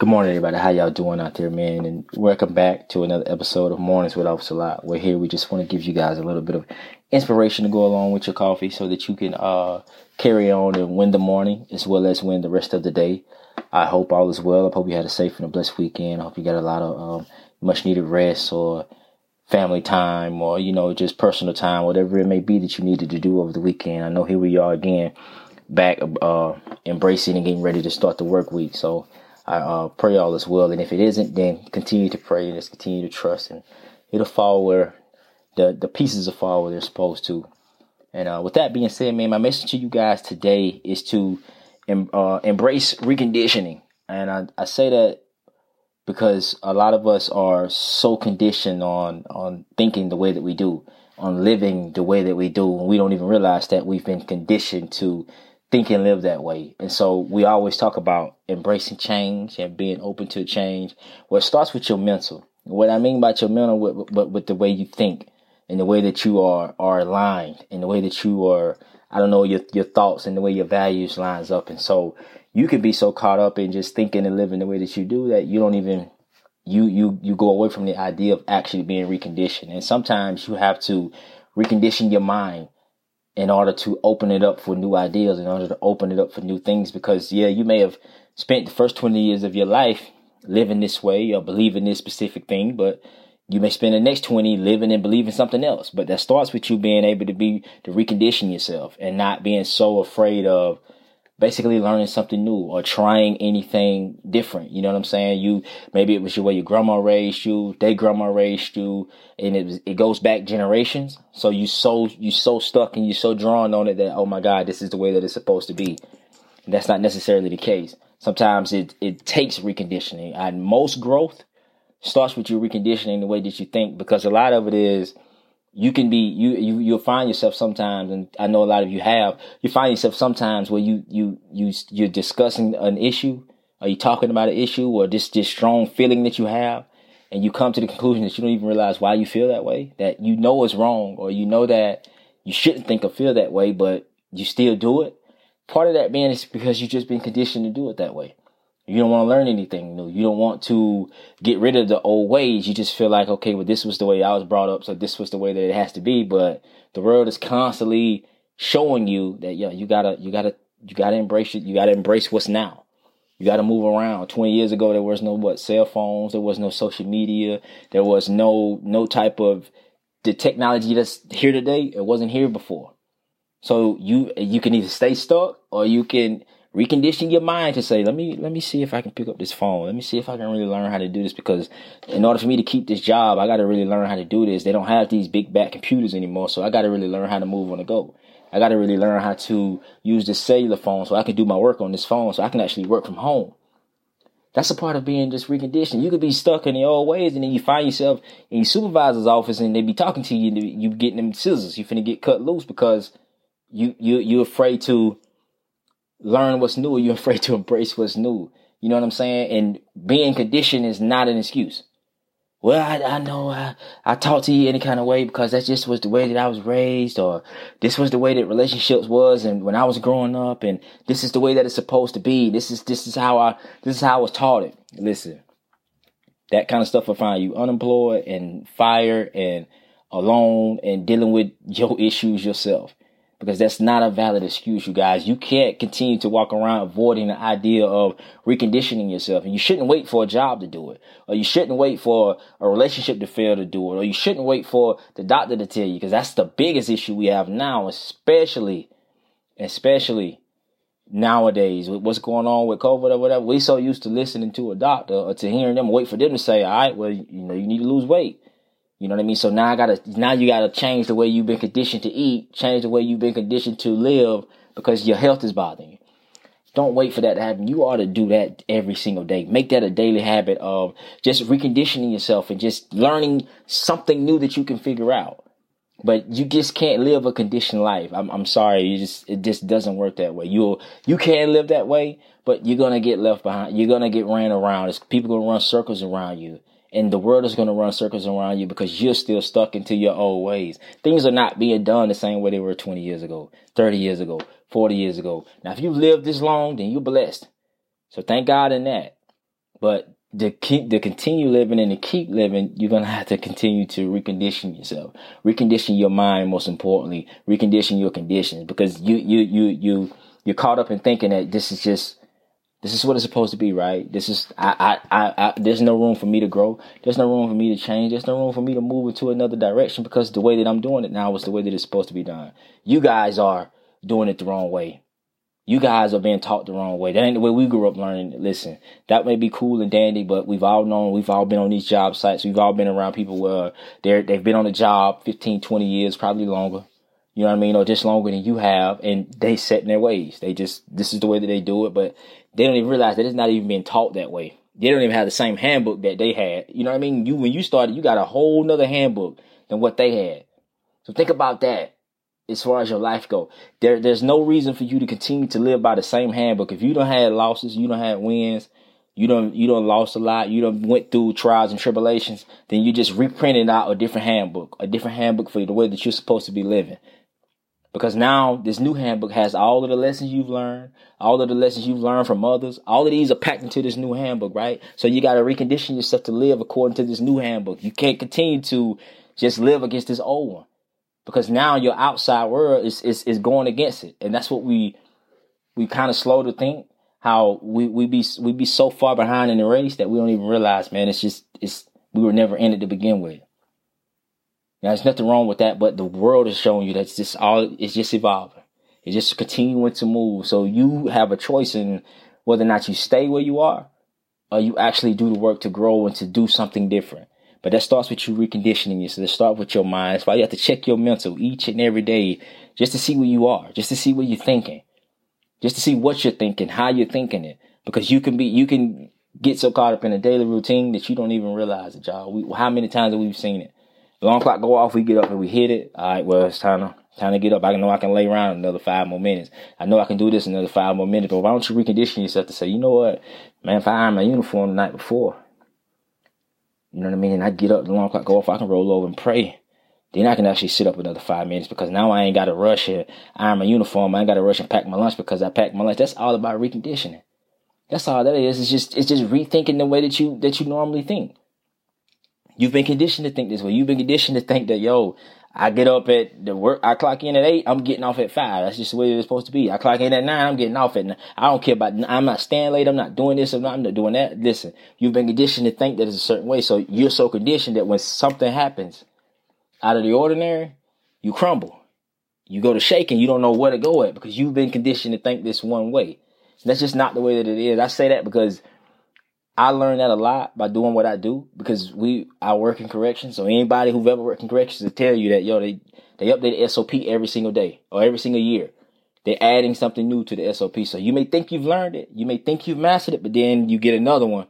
Good morning, everybody. How y'all doing out there, man? And welcome back to another episode of Mornings with Officer Lot. We're here. We just want to give you guys a little bit of inspiration to go along with your coffee, so that you can uh, carry on and win the morning as well as win the rest of the day. I hope all is well. I hope you had a safe and a blessed weekend. I hope you got a lot of um, much needed rest or family time or you know just personal time, whatever it may be that you needed to do over the weekend. I know here we are again, back uh, embracing and getting ready to start the work week. So I uh, pray all is well. And if it isn't, then continue to pray and just continue to trust, and it'll fall where the the pieces will fall where they're supposed to. And uh, with that being said, man, my message to you guys today is to em- uh, embrace reconditioning. And I, I say that because a lot of us are so conditioned on on thinking the way that we do, on living the way that we do, and we don't even realize that we've been conditioned to think and live that way. And so we always talk about embracing change and being open to change. Well, it starts with your mental. What I mean by your mental, with, with, with the way you think and the way that you are are aligned and the way that you are, I don't know, your your thoughts and the way your values lines up. And so you can be so caught up in just thinking and living the way that you do that you don't even you you you go away from the idea of actually being reconditioned. And sometimes you have to recondition your mind in order to open it up for new ideas, in order to open it up for new things. Because yeah, you may have spent the first 20 years of your life living this way or believing this specific thing, but you may spend the next 20 living and believing something else. But that starts with you being able to be, to recondition yourself and not being so afraid of basically learning something new or trying anything different. You know what I'm saying? You maybe it was your way your grandma raised you, they grandma raised you, and it it goes back generations. So you so you so stuck and you're so drawn on it that oh my god, this is the way that it's supposed to be. And that's not necessarily the case. Sometimes it it takes reconditioning. And most growth starts with you reconditioning the way that you think because a lot of it is you can be you you you'll find yourself sometimes and I know a lot of you have you find yourself sometimes where you you you you're discussing an issue or you talking about an issue or just this strong feeling that you have and you come to the conclusion that you don't even realize why you feel that way that you know is wrong or you know that you shouldn't think or feel that way but you still do it. Part of that being is because you've just been conditioned to do it that way you don't want to learn anything new. You don't want to get rid of the old ways. You just feel like, okay, well, this was the way I was brought up, so this was the way that it has to be. But the world is constantly showing you that, yeah, you gotta, you gotta, you gotta embrace it. You gotta embrace what's now. You gotta move around. Twenty years ago, there was no what cell phones. There was no social media. There was no no type of the technology that's here today. It wasn't here before. So you you can either stay stuck or you can recondition your mind to say, let me let me see if I can pick up this phone. Let me see if I can really learn how to do this because in order for me to keep this job, I got to really learn how to do this. They don't have these big back computers anymore, so I got to really learn how to move on the go. I got to really learn how to use this cellular phone so I can do my work on this phone so I can actually work from home. That's a part of being just reconditioned. You could be stuck in the old ways and then you find yourself in your supervisor's office and they be talking to you you getting them scissors. You finna get cut loose because you you you're afraid to learn what's new, you're afraid to embrace what's new. You know what I'm saying? And being conditioned is not an excuse. Well, I, I know I, I talk to you any kind of way because that just was the way that I was raised or this was the way that relationships was and when I was growing up and this is the way that it's supposed to be. This is, this is how I, this is how I was taught it. Listen, that kind of stuff will find you unemployed and fired and alone and dealing with your issues yourself because that's not a valid excuse, you guys. You can't continue to walk around avoiding the idea of reconditioning yourself. And you shouldn't wait for a job to do it, or you shouldn't wait for a relationship to fail to do it, or you shouldn't wait for the doctor to tell you, because that's the biggest issue we have now, especially, especially nowadays with what's going on with COVID or whatever. We're so used to listening to a doctor or to hearing them wait for them to say, all right, well, you know, you need to lose weight. You know what I mean? So now I gotta, now you gotta change the way you've been conditioned to eat, change the way you've been conditioned to live because your health is bothering you. Don't wait for that to happen. You ought to do that every single day. Make that a daily habit of just reconditioning yourself and just learning something new that you can figure out. But you just can't live a conditioned life. I'm, I'm sorry. You just, it just doesn't work that way. You'll, you can live that way, but you're going to get left behind. You're going to get ran around. It's, people going to run circles around you and the world is going to run circles around you because you're still stuck into your old ways. Things are not being done the same way they were 20 years ago, 30 years ago, 40 years ago. Now, if you've lived this long, then you're blessed. So thank God in that. But to keep to continue living and to keep living, you're gonna have to continue to recondition yourself, recondition your mind. Most importantly, recondition your conditions because you you you you you're caught up in thinking that this is just this is what it's supposed to be, right? This is I, I I I there's no room for me to grow. There's no room for me to change. There's no room for me to move into another direction because the way that I'm doing it now is the way that it's supposed to be done. You guys are doing it the wrong way you guys are being taught the wrong way. That ain't the way we grew up learning. Listen, that may be cool and dandy, but we've all known, we've all been on these job sites. We've all been around people where they're, they've been on the job 15, 20 years, probably longer. You know what I mean? Or just longer than you have. And they set in their ways. They just, this is the way that they do it, but they don't even realize that it's not even being taught that way. They don't even have the same handbook that they had. You know what I mean? You, when you started, you got a whole nother handbook than what they had. So think about that as far as your life go. There, there's no reason for you to continue to live by the same handbook. If you don't have losses, you don't have wins, you don't, you don't lost a lot, you don't went through trials and tribulations, then you just reprinted out a different handbook, a different handbook for the way that you're supposed to be living. Because now this new handbook has all of the lessons you've learned, all of the lessons you've learned from others. All of these are packed into this new handbook, right? So you got to recondition yourself to live according to this new handbook. You can't continue to just live against this old one because now your outside world is, is, is going against it. And that's what we, we kind of slow to think how we, we be, we be so far behind in the race that we don't even realize, man, it's just, it's, we were never in it to begin with. Now, there's nothing wrong with that, but the world is showing you that it's just all, it's just evolving. It's just continuing to move. So you have a choice in whether or not you stay where you are or you actually do the work to grow and to do something different. But that starts with you reconditioning yourself. It starts with your mind. That's why you have to check your mental each and every day just to see where you are, just to see what you're thinking, just to see what you're thinking, how you're thinking it. Because you can be, you can get so caught up in a daily routine that you don't even realize it, y'all. We, how many times have we seen it? Alarm clock go off, we get up and we hit it. All right, well, it's time to time to get up. I know I can lay around another five more minutes. I know I can do this another five more minutes. But why don't you recondition yourself to say, you know what, man, if I iron my uniform the night before, you know what I mean? And I get up, the alarm clock go off, I can roll over and pray. Then I can actually sit up another five minutes because now I ain't got to rush here, iron my uniform. I ain't got to rush and pack my lunch because I packed my lunch. That's all about reconditioning. That's all that is. It's just it's just rethinking the way that you that you normally think. You've been conditioned to think this way. You've been conditioned to think that yo, I get up at the work. I clock in at eight. I'm getting off at five. That's just the way it's supposed to be. I clock in at nine. I'm getting off at nine. I don't care about. I'm not staying late. I'm not doing this. I'm not, I'm not doing that. Listen, you've been conditioned to think that it's a certain way. So you're so conditioned that when something happens out of the ordinary, you crumble. You go to shaking. You don't know where to go at because you've been conditioned to think this one way. That's just not the way that it is. I say that because I learned that a lot by doing what I do because we I work in corrections. So anybody who've ever worked in corrections will tell you that yo they they update the SOP every single day or every single year. They're adding something new to the SOP. So you may think you've learned it, you may think you've mastered it, but then you get another one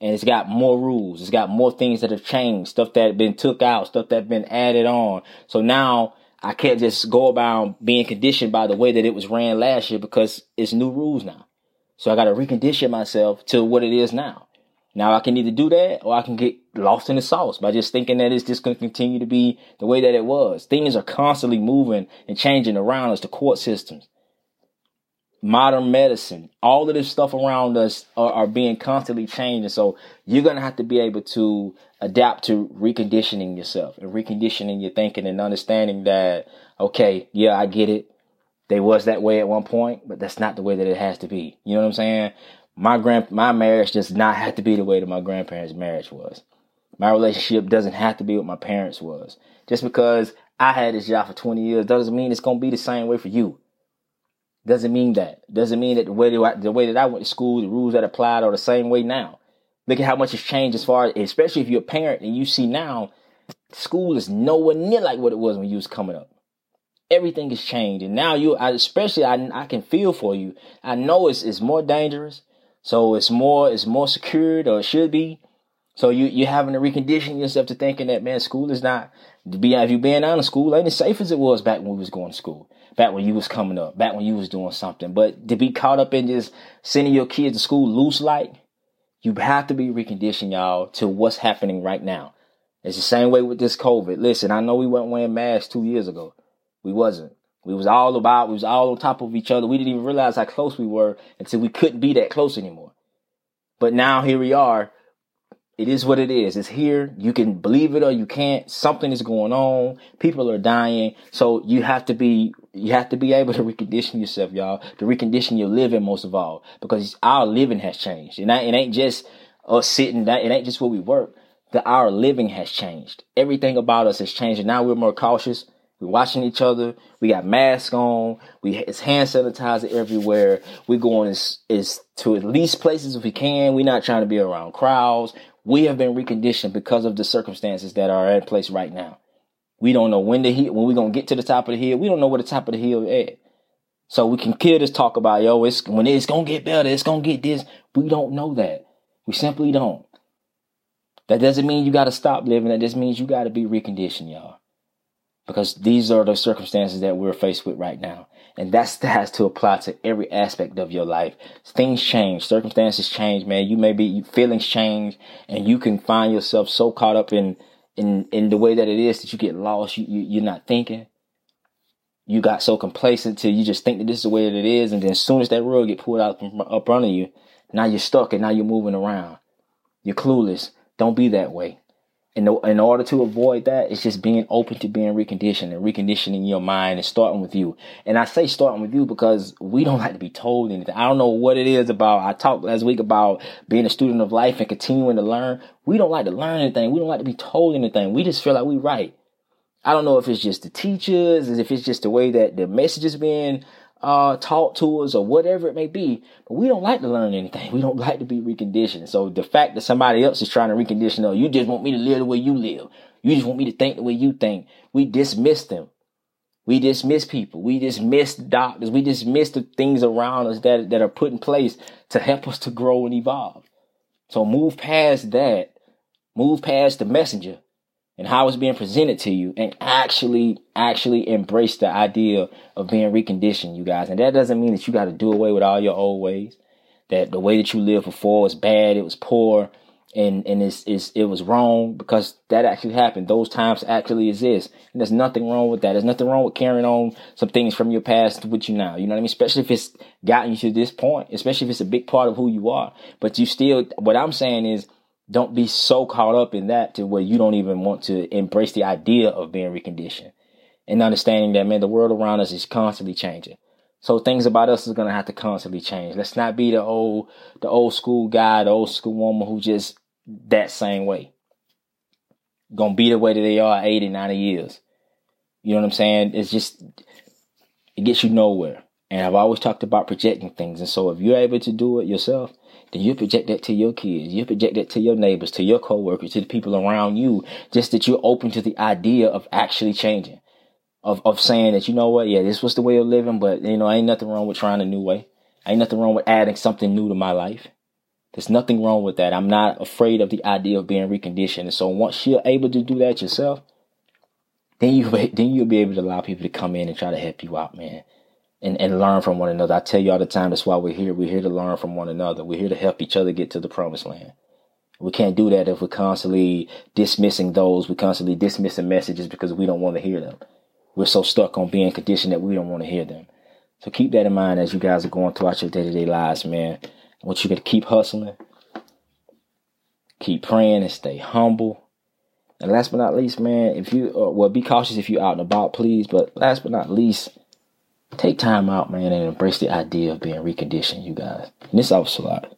and it's got more rules. It's got more things that have changed, stuff that have been took out, stuff that have been added on. So now I can't just go about being conditioned by the way that it was ran last year because it's new rules now. So I got to recondition myself to what it is now. Now I can either do that or I can get lost in the sauce by just thinking that it's just going to continue to be the way that it was. Things are constantly moving and changing around us, the court systems, modern medicine, all of this stuff around us are, are being constantly changing. So you're going to have to be able to adapt to reconditioning yourself and reconditioning your thinking and understanding that, okay, yeah, I get it they was that way at one point, but that's not the way that it has to be. You know what I'm saying? My grand my marriage does not have to be the way that my grandparents' marriage was. My relationship doesn't have to be what my parents was. Just because I had this job for 20 years doesn't mean it's gonna be the same way for you. Doesn't mean that. Doesn't mean that the way that I, the way that I went to school, the rules that applied are the same way now. Look at how much has changed as far as, especially if you're a parent and you see now, school is nowhere near like what it was when you was coming up everything has changed. And now you, I, especially, I, I can feel for you. I know it's, it's more dangerous. So it's more, it's more secured or it should be. So you, you're having to recondition yourself to thinking that, man, school is not, to be, if you out of school, ain't as safe as it was back when we was going to school. Back when you was coming up, back when you was doing something. But to be caught up in just sending your kids to school loose like, you have to be reconditioned, y'all, to what's happening right now. It's the same way with this COVID. Listen, I know we weren't wearing masks two years ago. We wasn't. We was all about, we was all on top of each other. We didn't even realize how close we were until we couldn't be that close anymore. But now here we are. It is what it is. It's here. You can believe it or you can't. Something is going on. People are dying. So you have to be, you have to be able to recondition yourself, y'all, to recondition your living most of all, because our living has changed. And it ain't just us sitting, it ain't just where we work. That our living has changed. Everything about us has changed. And now we're more cautious. We're watching each other. We got masks on. We it's hand sanitizer everywhere. We're going as, as to at least places if we can. We're not trying to be around crowds. We have been reconditioned because of the circumstances that are in place right now. We don't know when the hill, when we're gonna get to the top of the hill. We don't know where the top of the hill is at. So we can kill this talk about yo, it's when it's gonna get better, it's gonna get this. We don't know that. We simply don't. That doesn't mean you gotta stop living. That just means you gotta be reconditioned, y'all because these are the circumstances that we're faced with right now. And that has to apply to every aspect of your life. Things change, circumstances change, man. You may be feelings change and you can find yourself so caught up in in in the way that it is that you get lost. You, you you're not thinking. You got so complacent till you just think that this is the way that it is, and then as soon as that rug get pulled out from up under you, now you're stuck and now you're moving around. You're clueless. Don't be that way in, the, in order to avoid that, it's just being open to being reconditioned and reconditioning your mind and starting with you. And I say starting with you because we don't like to be told anything. I don't know what it is about. I talked last week about being a student of life and continuing to learn. We don't like to learn anything. We don't like to be told anything. We just feel like we right. I don't know if it's just the teachers, if it's just the way that the message is being uh, taught to us or whatever it may be. But we don't like to learn anything. We don't like to be reconditioned. So the fact that somebody else is trying to recondition, oh, you just want me to live the way you live. You just want me to think the way you think. We dismiss them. We dismiss people. We dismiss doctors. We dismiss the things around us that, that are put in place to help us to grow and evolve. So move past that. Move past the messenger and how it's being presented to you and actually actually embrace the idea of being reconditioned you guys. And that doesn't mean that you got to do away with all your old ways that the way that you lived before was bad it was poor and and it's, it's it was wrong because that actually happened. Those times actually exist. And there's nothing wrong with that. There's nothing wrong with carrying on some things from your past with you now. You know what i mean? Especially if it's gotten you to this point especially if it's a big part of who you are. But you still what i'm saying is don't be so caught up in that to where you don't even want to embrace the idea of being reconditioned and understanding that man the world around us is constantly changing. So things about us is gonna have to constantly change. Let's not be the old the old school guy the old school woman who just that same way. Gonna be the way that they are 80 90 years. You know what i'm saying? It's just it gets you nowhere. And i've always talked about projecting things. And so if you're able to do it yourself then you project that to your kids. You project that to your neighbors, to your coworkers, to the people around you. Just that you're open to the idea of actually changing, of of saying that you know what, yeah, this was the way of living, but you know, ain't nothing wrong with trying a new way. Ain't nothing wrong with adding something new to my life. There's nothing wrong with that. I'm not afraid of the idea of being reconditioned. And so once you're able to do that yourself, then you then you'll be able to allow people to come in and try to help you out, man and, and learn from one another. I tell you all the time, that's why we're here. We're here to learn from one another. We're here to help each other get to the promised land. We can't do that if we're constantly dismissing those. We're constantly dismissing messages because we don't want to hear them. We're so stuck on being conditioned that we don't want to hear them. So keep that in mind as you guys are going throughout your day to day lives, man. I want you to keep hustling, keep praying, and stay humble. And last but not least, man, if you uh, well, be cautious if you're out and about, please. But last but not least, Take time out, man, and embrace the idea of being reconditioned, you guys. And this helps a lot.